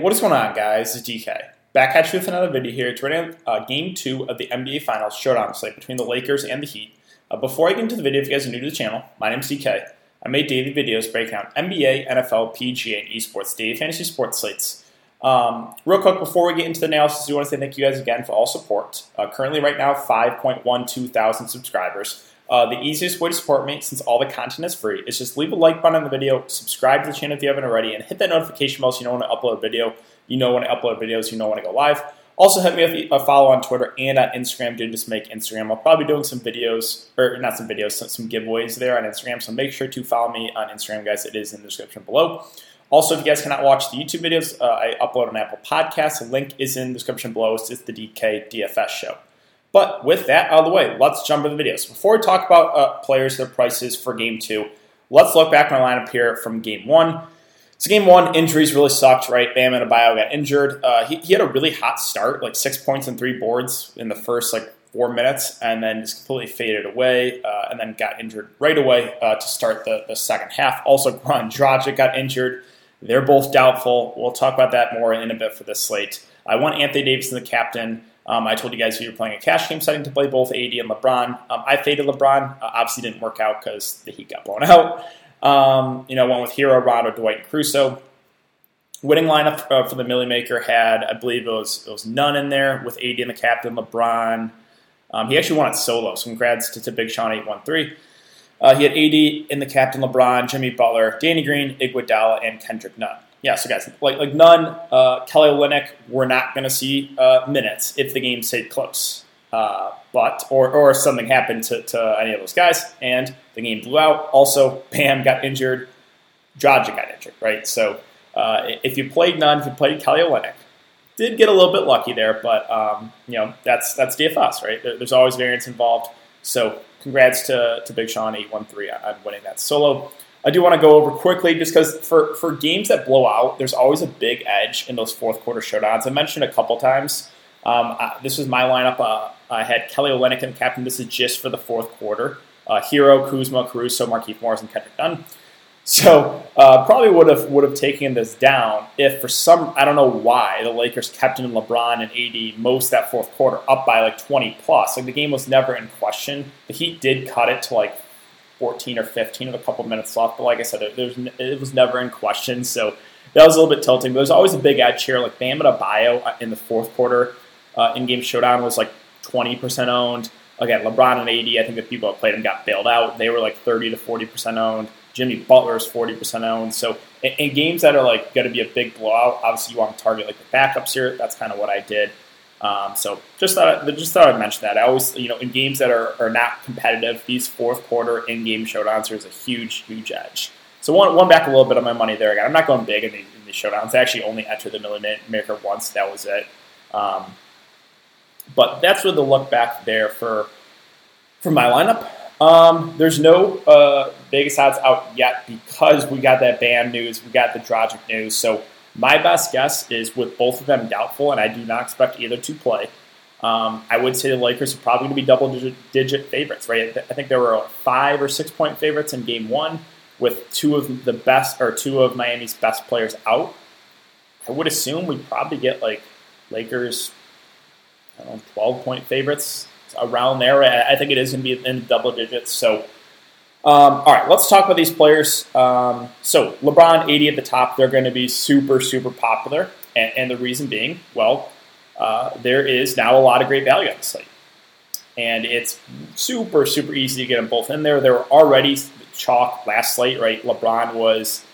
What is going on, guys? It's DK. Back at you with another video here. It's running uh, game two of the NBA Finals showdown slate between the Lakers and the Heat. Uh, before I get into the video, if you guys are new to the channel, my name is DK. I make daily videos breaking down NBA, NFL, PGA, and esports daily fantasy sports slates. Um, real quick, before we get into the analysis, we want to say thank you guys again for all support. Uh, currently, right now, 5.12 thousand subscribers. Uh, the easiest way to support me, since all the content is free, is just leave a like button on the video, subscribe to the channel if you haven't already, and hit that notification bell so you know when I upload a video. You know when I upload videos, you know when I go live. Also, hit me with a follow on Twitter and on Instagram. Do just make Instagram. I'll probably be doing some videos, or not some videos, some giveaways there on Instagram. So make sure to follow me on Instagram, guys. It is in the description below. Also, if you guys cannot watch the YouTube videos, uh, I upload on Apple Podcasts. The link is in the description below. It's the DK DFS show. But with that out of the way, let's jump into the videos. Before we talk about uh, players, their prices for game two, let's look back on my lineup here from game one. So game one, injuries really sucked, right? Bam Adebayo got injured. Uh, he, he had a really hot start, like six points and three boards in the first like four minutes, and then just completely faded away, uh, and then got injured right away uh, to start the, the second half. Also, Goran Dragic got injured. They're both doubtful. We'll talk about that more in a bit for this slate. I want Anthony Davis in the captain. Um, I told you guys you were playing a cash game setting to play both AD and LeBron. Um, I faded LeBron. Uh, obviously, didn't work out because the Heat got blown out. Um, you know, one with Herro, Rondo, Dwight, and Caruso. Winning lineup uh, for the Milly Maker had, I believe it was it was Nunn in there with AD and the captain, LeBron. Um, he actually won it solo, so congrats to, to Big Sean eight one three. Uh, he had AD in the captain, LeBron, Jimmy Butler, Danny Green, Iguodala, and Kendrick Nunn yeah, so guys, like like Nunn, uh, Kelly Olynyk, we're not going to see uh, minutes if the game stayed close. Uh, but or or something happened to, to any of those guys, and the game blew out. Also, Bam got injured, Dragic got injured, right? So uh, if you played Nunn, if you played Kelly Olynyk, did get a little bit lucky there, but um, you know that's that's DFS, right? There's always variance involved. So congrats to, to Big Sean eight one three on winning that solo. I do want to go over quickly just because for, for games that blow out, there's always a big edge in those fourth quarter showdowns. I mentioned a couple times. Um, I, this was my lineup. Uh, I had Kelly Olynyk and captain. This is just for the fourth quarter. Uh, Herro, Kuzma, Caruso, Markieff Morris, and Kendrick Nunn. So uh, probably would have would have taken this down if for some I don't know why the Lakers kept in LeBron and AD most that fourth quarter up by like 20 plus. Like the game was never in question. The Heat did cut it to like 14 or 15 with a couple minutes left. But like I said, it, it was never in question. So that was a little bit tilting. But there's always a big edge here. Like Bam Adebayo uh, in the fourth quarter uh, in game showdown was like 20% owned. Again, LeBron and AD, I think the people that played him got bailed out. They were like 30 to 40% owned. Jimmy Butler is 40% owned. So in, in games that are like going to be a big blowout, obviously you want to target like the backups here. That's kind of what I did. Um, so just thought just thought I'd mention that. I always you know in games that are, are not competitive, these fourth quarter in game showdowns is a huge huge edge. So one one back a little bit of my money there again. I'm not going big in, the, in these showdowns. I actually only entered the Milly Maker once. That was it. Um, but that's where the look back there for for my lineup. Um, there's no uh, Vegas odds out yet because we got that Bam news, we got the Dragic news. So my best guess is with both of them doubtful, and I do not expect either to play. Um, I would say the Lakers are probably going to be double digit, digit favorites, right? I think there were five or six point favorites in game one with two of the best or two of Miami's best players out. I would assume we probably get like Lakers, I don't know, 12 point favorites around there. I think it is going to be in double digits. So um, all right, let's talk about these players. Um, so LeBron, AD at the top, they're going to be super, super popular, and, and the reason being, well, uh, there is now a lot of great value on the slate, and it's super, super easy to get them both in there. There were already chalk last slate, right? LeBron was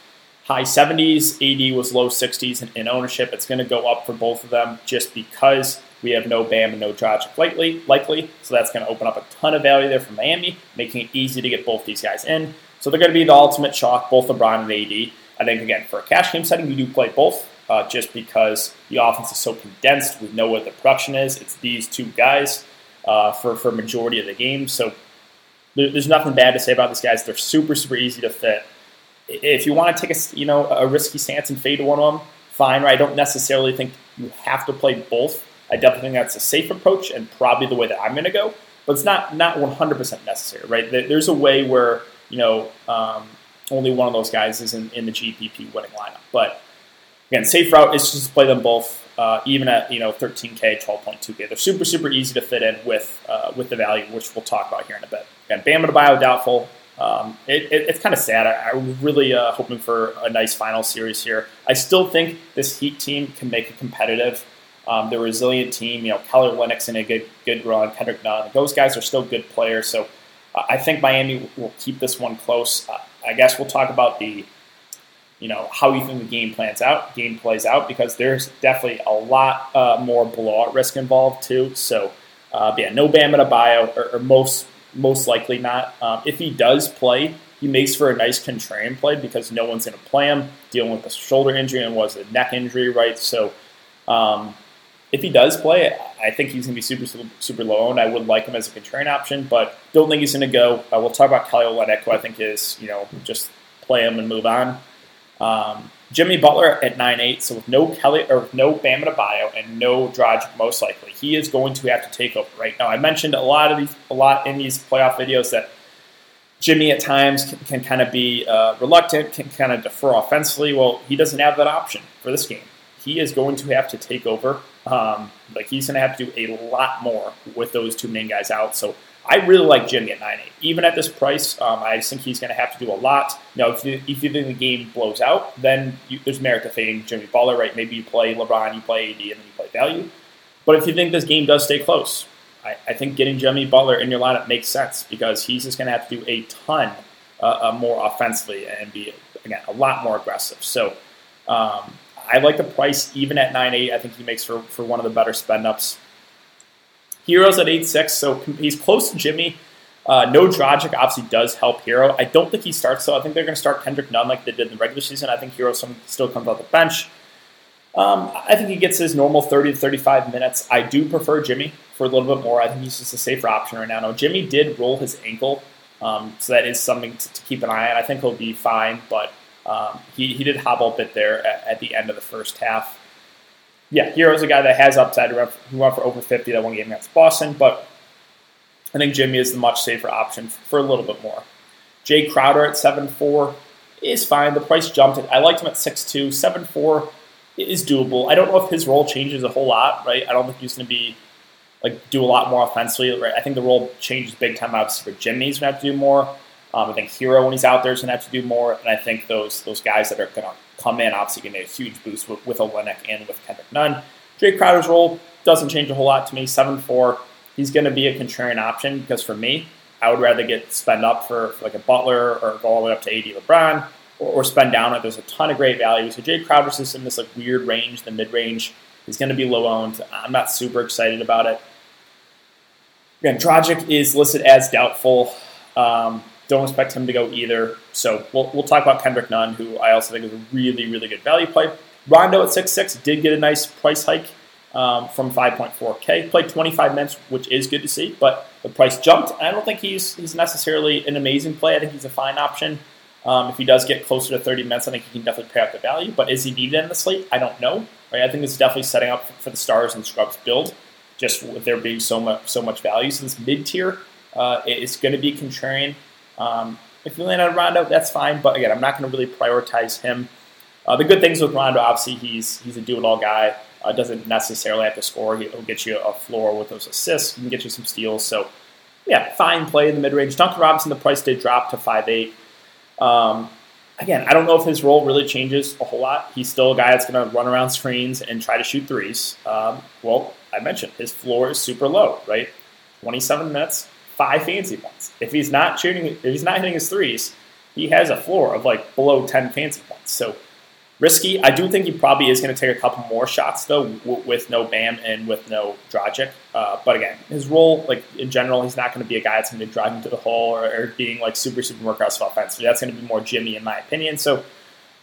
high 70s, AD was low 60s in, in ownership. It's going to go up for both of them just because we have no Bam and no Dragic likely, likely, so that's going to open up a ton of value there for Miami, making it easy to get both these guys in. So they're going to be the ultimate chalk, both LeBron and AD. I think, again, for a cash game setting, we do play both uh, just because the offense is so condensed. We know what the production is. It's these two guys uh, for, for majority of the game. So there, there's nothing bad to say about these guys. They're super, super easy to fit. If you want to take a, you know, a risky stance and fade one of them, fine. Right? I don't necessarily think you have to play both I definitely think that's a safe approach and probably the way that I'm going to go. But it's not not 100% necessary, right? There's a way where you know um, only one of those guys is in, in the GPP winning lineup. But again, safe route is just to play them both, uh, even at you know 13k, 12.2k. They're super super easy to fit in with uh, with the value, which we'll talk about here in a bit. Again, Bam Adebayo doubtful. Um, it, it, it's kind of sad. I, am really uh, hoping for a nice final series here. I still think this Heat team can make it competitive. Um, they're a resilient team. You know, Kelly Olynyk in a good good run. Kendrick Nunn. Those guys are still good players. So uh, I think Miami will keep this one close. Uh, I guess we'll talk about the you know how you think the game plans out, game plays out, because there's definitely a lot uh, more blowout risk involved too. So, uh, yeah, no Bam Adebayo, or, or most most likely not. Um, if he does play, he makes for a nice contrarian play because no one's going to play him, dealing with a shoulder injury and was a neck injury, right? So, um, if he does play, I think he's going to be super, super, low owned. I would like him as a contrarian option, but don't think he's going to go. Uh, we'll talk about Kelly Olynyk, who I think is, you know, just play him and move on. Um, Jimmy Butler at 9-8, so with no Kelly or no Bam Adebayo and no Dragic, most likely he is going to have to take over right now. I mentioned a lot of these, a lot in these playoff videos that Jimmy at times can, can kind of be uh, reluctant, can kind of defer offensively. Well, he doesn't have that option for this game. He is going to have to take over. Um, like he's going to have to do a lot more with those two main guys out. So I really like Jimmy at 9 8. Even at this price, um, I think he's going to have to do a lot. Now, if you, if you think the game blows out, then you, there's merit to fading Jimmy Butler, right? Maybe you play LeBron, you play AD, and then you play value. But if you think this game does stay close, I, I think getting Jimmy Butler in your lineup makes sense because he's just going to have to do a ton uh, uh, more offensively and be, again, a lot more aggressive. So um, I like the price even at 9 8. I think he makes for, for one of the better spend ups. Herro's at 8'6, so he's close to Jimmy. Uh, no Dragic obviously does help Herro. I don't think he starts, so I think they're going to start Kendrick Nunn like they did in the regular season. I think Herro still comes off the bench. Um, I think he gets his normal 30 to 35 minutes. I do prefer Jimmy for a little bit more. I think he's just a safer option right now. Now, Jimmy did roll his ankle, um, so that is something to, to, keep an eye on. I think he'll be fine, but um, he, he did hobble a bit there at, at the end of the first half yeah, Herro's a guy that has upside. He went for over 50 that one game against Boston, but I think Jimmy is the much safer option for a little bit more. Jae Crowder at 7-4 is fine. The price jumped. I liked him at 6'2. 7'4 is doable. I don't know if his role changes a whole lot, right? I don't think he's going to be like do a lot more offensively. Right? I think the role changes big time. Obviously, for Jimmy, he's going to have to do more. Um, I think Herro when he's out there is going to have to do more, and I think those those guys that are going to come in obviously going to get a huge boost with, with Olynyk and with Kendrick Nunn. Jae Crowder's role doesn't change a whole lot to me. Seven four, he's going to be a contrarian option because for me, I would rather get spend up for, like a Butler or go all the way up to AD LeBron or, or spend down it. There's a ton of great value. So Jae Crowder's just in this like weird range, the mid range. He's going to be low owned. I'm not super excited about it. Again, Dragic is listed as doubtful. Um, don't expect him to go either. So we'll, we'll talk about Kendrick Nunn, who I also think is a really, really good value play. Rondo at 6'6 did get a nice price hike um, from 5.4K. Played 25 minutes, which is good to see, but the price jumped. I don't think he's he's necessarily an amazing play. I think he's a fine option. Um, if he does get closer to 30 minutes, I think he can definitely pay off the value. But is he needed in the slate? I don't know. Right? I think it's definitely setting up for the stars and scrubs build, just with there being so much so much value. So this mid tier uh, is going to be contrarian. Um, if you land on Rondo, that's fine. But again, I'm not going to really prioritize him. Uh, the good things with Rondo, obviously, he's he's a do-it-all guy. Uh, doesn't necessarily have to score. He'll get you a floor with those assists. He can get you some steals. So, yeah, fine play in the mid-range. Duncan Robinson, the price did drop to five eight. Um, again, I don't know if his role really changes a whole lot. He's still a guy that's going to run around screens and try to shoot threes. Um, well, I mentioned his floor is super low, right? 27 minutes, five fancy points. If he's not shooting, if he's not hitting his threes, he has a floor of like below 10 fancy points. So risky. I do think he probably is going to take a couple more shots though, w- with no Bam and with no Dragic. Uh, but again, his role, like in general, he's not going to be a guy that's going to drive into the hole or, or, being like super super aggressive offensively. That's going to be more Jimmy in my opinion. So.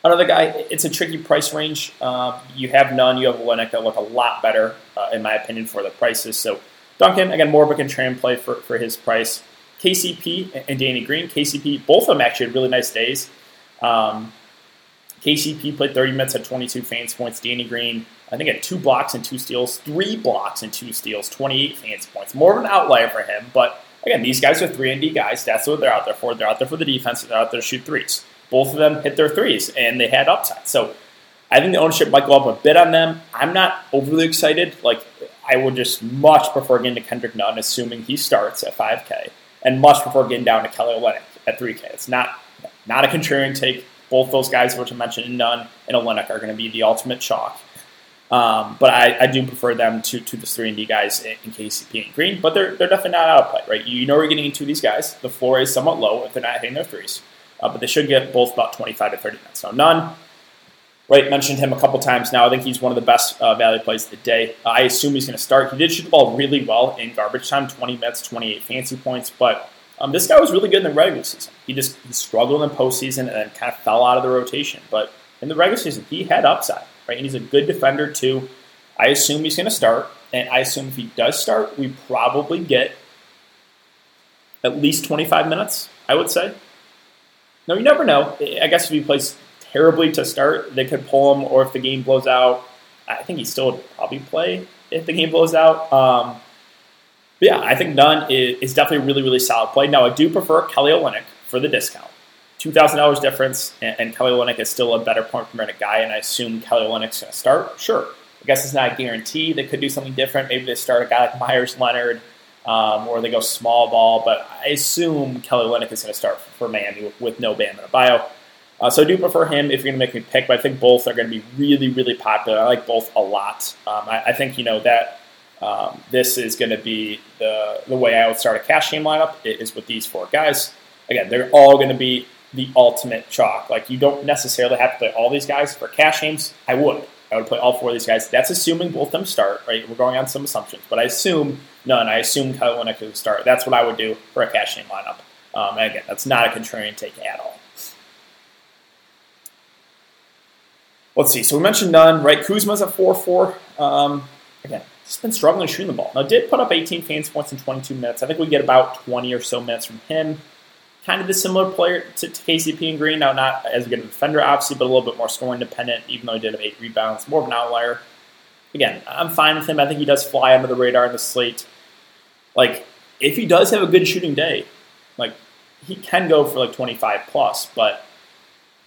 Another guy, it's a tricky price range. Uh, you have Nunn. you have Olynyk that look a lot better, uh, in my opinion, for the prices. So Duncan, again, more of a contrarian play for, for his price. KCP and Danny Green. KCP, both of them actually had really nice days. Um, KCP played 30 minutes at 22 fantasy points. Danny Green, I think, had two blocks and two steals, three blocks and two steals, 28 fantasy points. More of an outlier for him, but again, these guys are 3 and D guys. That's what they're out there for. They're out there for the defense. They're out there to shoot threes. Both of them hit their threes, and they had upside. So I think the ownership might go up a bit on them. I'm not overly excited. Like, I would just much prefer getting to Kendrick Nunn, assuming he starts at 5K, and much prefer getting down to Kelly Olynyk at 3K. It's not not a contrarian take. Both those guys, which I mentioned, Nunn and Olynyk, are going to be the ultimate chalk. Um, but I, I, do prefer them to, to the 3 and D guys in, in KCP and Green. But they're, they're definitely not out of play, right? You know you're getting into these guys. The floor is somewhat low if they're not hitting their threes. Uh, but they should get both about 25 to 30 minutes. So Nunn, right, mentioned him a couple times now. I think he's one of the best uh, value plays of the day. Uh, I assume he's going to start. He did shoot the ball really well in garbage time 20 minutes, 28 fancy points. But um, this guy was really good in the regular season. He just he struggled in the postseason and then kind of fell out of the rotation. But in the regular season, he had upside right? And he's a good defender too. I assume he's going to start, and I assume if he does start, we probably get at least 25 minutes. I would say. No, you never know. I guess if he plays terribly to start, they could pull him, or if the game blows out, I think he still would probably play if the game blows out. Um, but yeah, I think Nunn is, is, definitely a really, really solid play. Now, I do prefer Kelly Olynyk for the discount. $2,000 difference, and, and, Kelly Olynyk is still a better point per minute guy, and I assume Kelly Olynyk's going to start. Sure. I guess it's not a guarantee. They could do something different. Maybe they start a guy like Meyers Leonard, um, or they go small ball, but I assume Kelly Olynyk is going to start for Miami with, with no Bam Adebayo. Uh, so I do prefer him if you're going to make me pick, but I think both are going to be really, really popular. I like both a lot. Um, I, I, think, you know, that um, this is going to be the, the way I would start a cash game lineup is with these four guys. Again, they're all going to be the ultimate chalk. Like you don't necessarily have to play all these guys for cash games. I would. I would play all four of these guys. That's assuming both of them start, right? We're going on some assumptions, but I assume Nunn. I assume Kyle Olynyk is start. That's what I would do for a cash game lineup. Um, and again, that's not a contrarian take at all. Let's see. So we mentioned Nunn, right? Kuzma's at 4 4. Um, again, just been struggling shooting the ball. Now, did put up 18 fantasy points in 22 minutes. I think we get about 20 or so minutes from him kind of the similar player to, to, KCP and Green. Now, not as good a defender, obviously, but a little bit more scoring dependent, even though he did have eight rebounds. More of an outlier. Again, I'm fine with him. I think he does fly under the radar in the slate. Like, if he does have a good shooting day, like, he can go for like 25 plus, but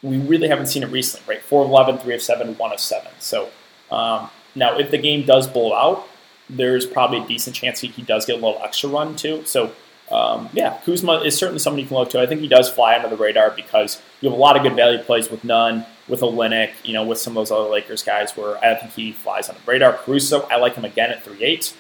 we really haven't seen it recently, right? 4 of 11, 3 of 7, 1 of 7. So, um, now if the game does blow out, there's probably a decent chance he, he does get a little extra run too. So, um, yeah, Kuzma is certainly somebody you can look to. I think he does fly under the radar because you have a lot of good value plays with Nunn, with Olynyk, you know, with some of those other Lakers guys where I think he flies on the radar. Caruso, I like him again at 3'8".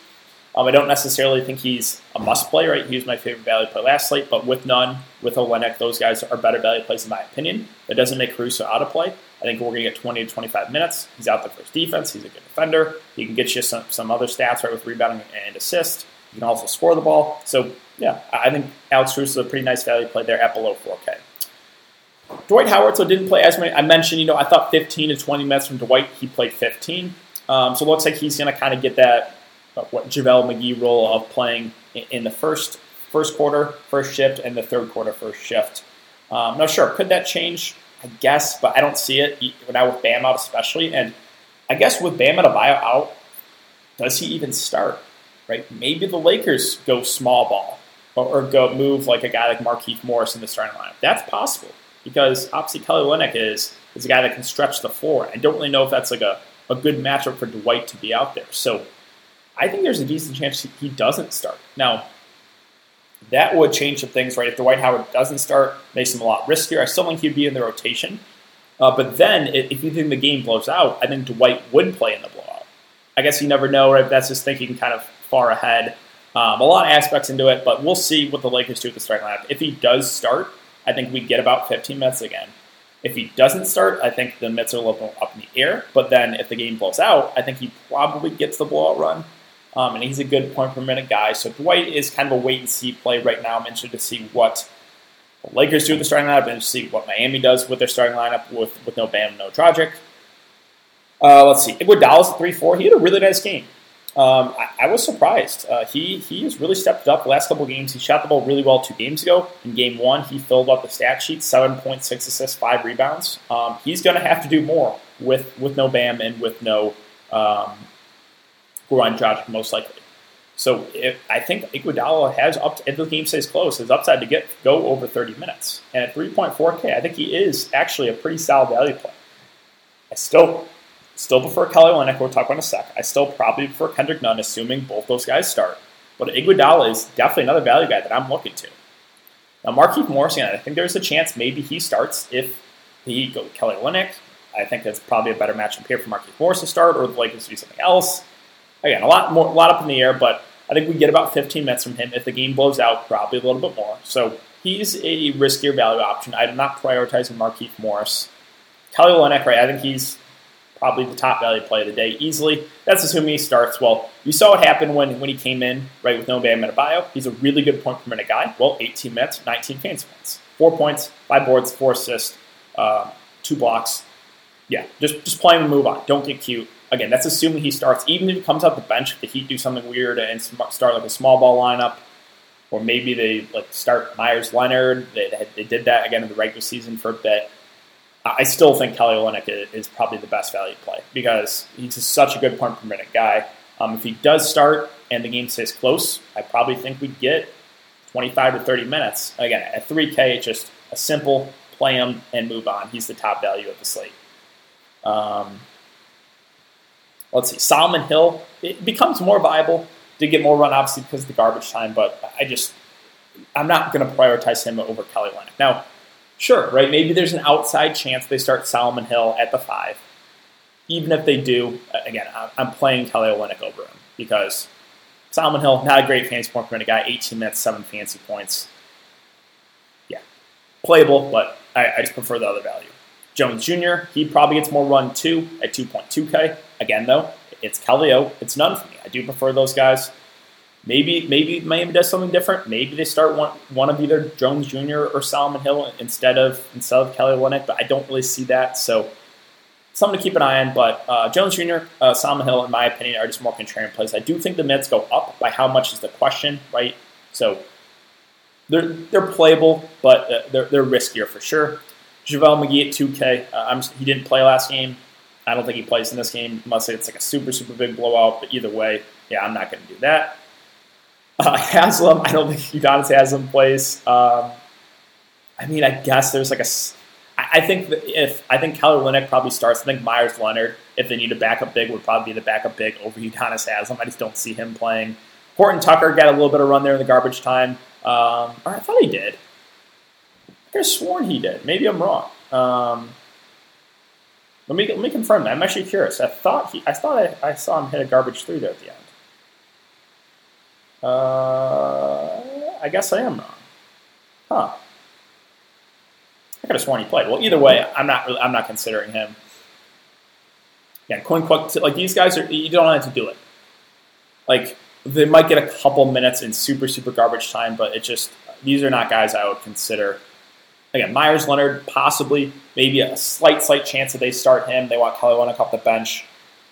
Um, I don't necessarily think he's a must play, right? He was my favorite value play last slate, but with Nunn, with Olynyk, those guys are better value plays in my opinion. That doesn't make Caruso out of play. I think we're going to get 20 to 25 minutes. He's out there for defense. He's a good defender. He can get you some, some other stats, right, with rebounding and assist. He can also score the ball. So yeah, I think Alex Caruso is a pretty nice value play there at below 4K. Dwight Howard, so didn't play as many. I mentioned, you know, I thought 15 to 20 minutes from Dwight. He played 15. Um, so it looks like he's going to kind of get that, what JaVale McGee role of playing in the first first quarter, first shift, and the third quarter, first shift. Um, now, sure, could that change? I guess, but I don't see it now with Bam out, especially. And I guess with Bam Adebayo out, does he even start? Right? Maybe the Lakers go small ball or, or go move like a guy like Markieff Morris in the starting lineup. That's possible because obviously Kelly Olynyk is is a guy that can stretch the floor. I don't really know if that's like a, a good matchup for Dwight to be out there. So I think there's a decent chance he doesn't start. Now, that would change some things, right? If Dwight Howard doesn't start, makes him a lot riskier. I still think he'd be in the rotation. Uh, but then, if you think the game blows out, I think Dwight would play in the blowout. I guess you never know, right? That's just thinking kind of far ahead. Um, a lot of aspects into it, but we'll see what the Lakers do with the starting lineup. If he does start, I think we get about 15 minutes again. If he doesn't start, I think the minutes are a little up in the air. But then if the game blows out, I think he probably gets the blowout run. Um, and he's a good point per minute guy. So Dwight is kind of a wait and see play right now. I'm interested to see what the Lakers do with the starting lineup and see what Miami does with their starting lineup with, with no Bam, no Dragic. Uh, let's see. Iguodala's at 3 4. He had a really nice game. Um, I, I, was surprised. Uh, he he has really stepped up the last couple games. He shot the ball really well two games ago. In game one, he filled up the stat sheet: seven point six assists, five rebounds. Um, he's going to have to do more with with no Bam and with no um, Goran Dragic, most likely. So if, I think Iguodala has up to, if the game stays close, his upside to get go over 30 minutes. And at 3.4K, I think he is actually a pretty solid value play. I still Still prefer Kelly Olynyk. We'll talk about in a sec. I still probably prefer Kendrick Nunn, assuming both those guys start. But Iguodala is definitely another value guy that I'm looking to. Now, Markieff Morris, I think there's a chance maybe he starts if he go Kelly Olynyk. I think that's probably a better matchup here for Markieff Morris to start, or the Lakers to do something else. Again, a lot more, a lot up in the air, but I think we get about 15 minutes from him. If the game blows out, probably a little bit more. So he's a riskier value option. I'm not prioritizing Markieff Morris. Kelly Olynyk, right? I think he's probably the top value play of the day easily. That's assuming he starts. Well, you saw what happened when, when he came in, right, with no Bam Adebayo. He's a really good point per minute guy. Well, 18 minutes, 19 fantasy points. Four points, five boards, four assists, uh, two blocks. Yeah, just, just play him and move on. Don't get cute. Again, that's assuming he starts. Even if he comes off the bench, if the Heat do something weird and start like a small ball lineup, or maybe they like start Meyers Leonard. They, they did that again in the regular season for a bit. I still think Kelly Olynyk is probably the best value play because he's such a good point per minute guy. Um, if he does start and the game stays close, I probably think we'd get 25 to 30 minutes. Again, at 3K, it's just a simple play him and move on. He's the top value of the slate. Um, let's see, Solomon Hill. It becomes more viable to get more run, obviously, because of the garbage time, but I just, I'm not going to prioritize him over Kelly Olynyk. Now, Sure, right? Maybe there's an outside chance they start Solomon Hill at the five. Even if they do, again, I'm playing Kelly Olynyk over him because Solomon Hill, not a great fantasy point per minute guy, 18 minutes, seven fancy points. Yeah, playable, but I, I just prefer the other value. Jones Jr., he probably gets more run too at 2.2K. Again, though, it's Kelly O. It's Nunn for me. I do prefer those guys. Maybe maybe Miami does something different. Maybe they start one one of either Jones Jr. or Solomon Hill instead of instead of Kelly Olynyk, but I don't really see that. So something to keep an eye on. But uh, Jones Jr., uh, Solomon Hill, in my opinion, are just more contrarian plays. I do think the Mets go up. By how much is the question, right? So they're they're playable, but uh, they're they're riskier for sure. JaVale McGee at 2K. Uh, he didn't play last game. I don't think he plays in this game unless it's like a super super big blowout. But either way, yeah, I'm not going to do that. Uh, Haslem, I don't think Udonis Haslem plays. Um, I mean, I guess there's like a. I think if I think Kelly Olynyk probably starts. I think Meyers Leonard, if they need a backup big, would probably be the backup big over Udonis Haslem. I just don't see him playing. Horton Tucker got a little bit of run there in the garbage time. Um, or I thought he did. I could have sworn he did. Maybe I'm wrong. Um, let me let me confirm that. I'm actually curious. I thought he. I thought I, I saw him hit a garbage three there at the end. Uh, I guess I am wrong. Huh. I could have sworn he played. Well, either way, I'm not. Really, I'm not considering him. Yeah, Quinn Cook. Like these guys are. You don't have to do it. Like they might get a couple minutes in super super garbage time, but it just these are not guys I would consider. Again, Meyers Leonard, possibly maybe a slight slight chance that they start him. They want Kelly Olynyk off the bench.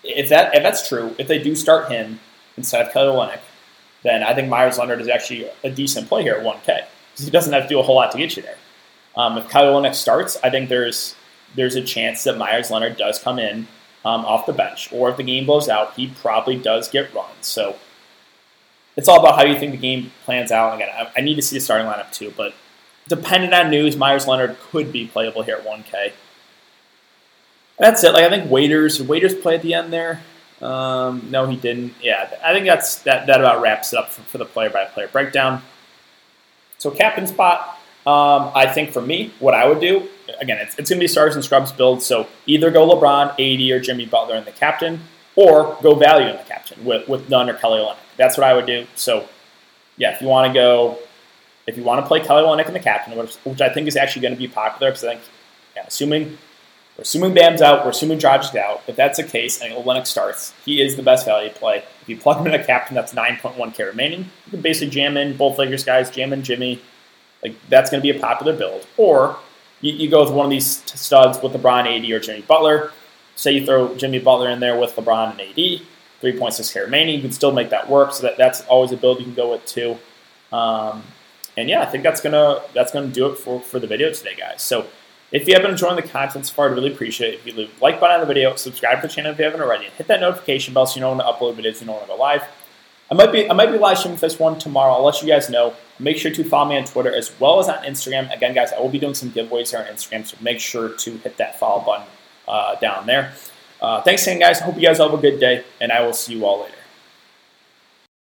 If that if that's true, if they do start him instead of Kelly Olynyk, then I think Meyers Leonard is actually a decent play here at 1K because he doesn't have to do a whole lot to get you there. Um, if Kyle Olynyk starts, I think there's there's a chance that Myers Leonard does come in um, off the bench, or if the game blows out, he probably does get run. So it's all about how you think the game plans out. Again, I, I need to see the starting lineup too, but depending on news, Meyers Leonard could be playable here at 1K. That's it. Like I think Waiters, Waiters play at the end there. Um, no, he didn't. Yeah, I think that's that. That about wraps it up for, for the player-by-player breakdown. So captain spot. Um, I think for me, what I would do again, it's, it's going to be stars and scrubs build. So either go LeBron, AD, or Jimmy Butler in the captain, or go value in the captain with with Nunn or Kelly Olynyk. That's what I would do. So yeah, if you want to go, if you want to play Kelly Olynyk in the captain, which, which I think is actually going to be popular because I think, yeah, assuming we're assuming Bam's out. We're assuming Dragic is out. If that's the case and Olynyk starts, he is the best value play. If you plug him in a captain, that's 9.1k remaining. You can basically jam in both Lakers guys, jam in Jimmy. Like that's going to be a popular build. Or you, you, go with one of these studs with LeBron, AD, or Jimmy Butler. Say you throw Jimmy Butler in there with LeBron and AD, 3.6k remaining. You can still make that work. So that, that's always a build you can go with too. Um, and yeah, I think that's gonna that's gonna do it for for the video today, guys. So if you have been enjoying the content so far, I'd really appreciate it if you leave a like button on the video, subscribe to the channel if you haven't already, and hit that notification bell so you know when to upload videos, you know when to go live. I might be I might be live streaming this one tomorrow. I'll let you guys know. Make sure to follow me on Twitter as well as on Instagram. Again, guys, I will be doing some giveaways here on Instagram, so make sure to hit that follow button uh, down there. Uh, thanks again, guys. Hope you guys have a good day, and I will see you all later.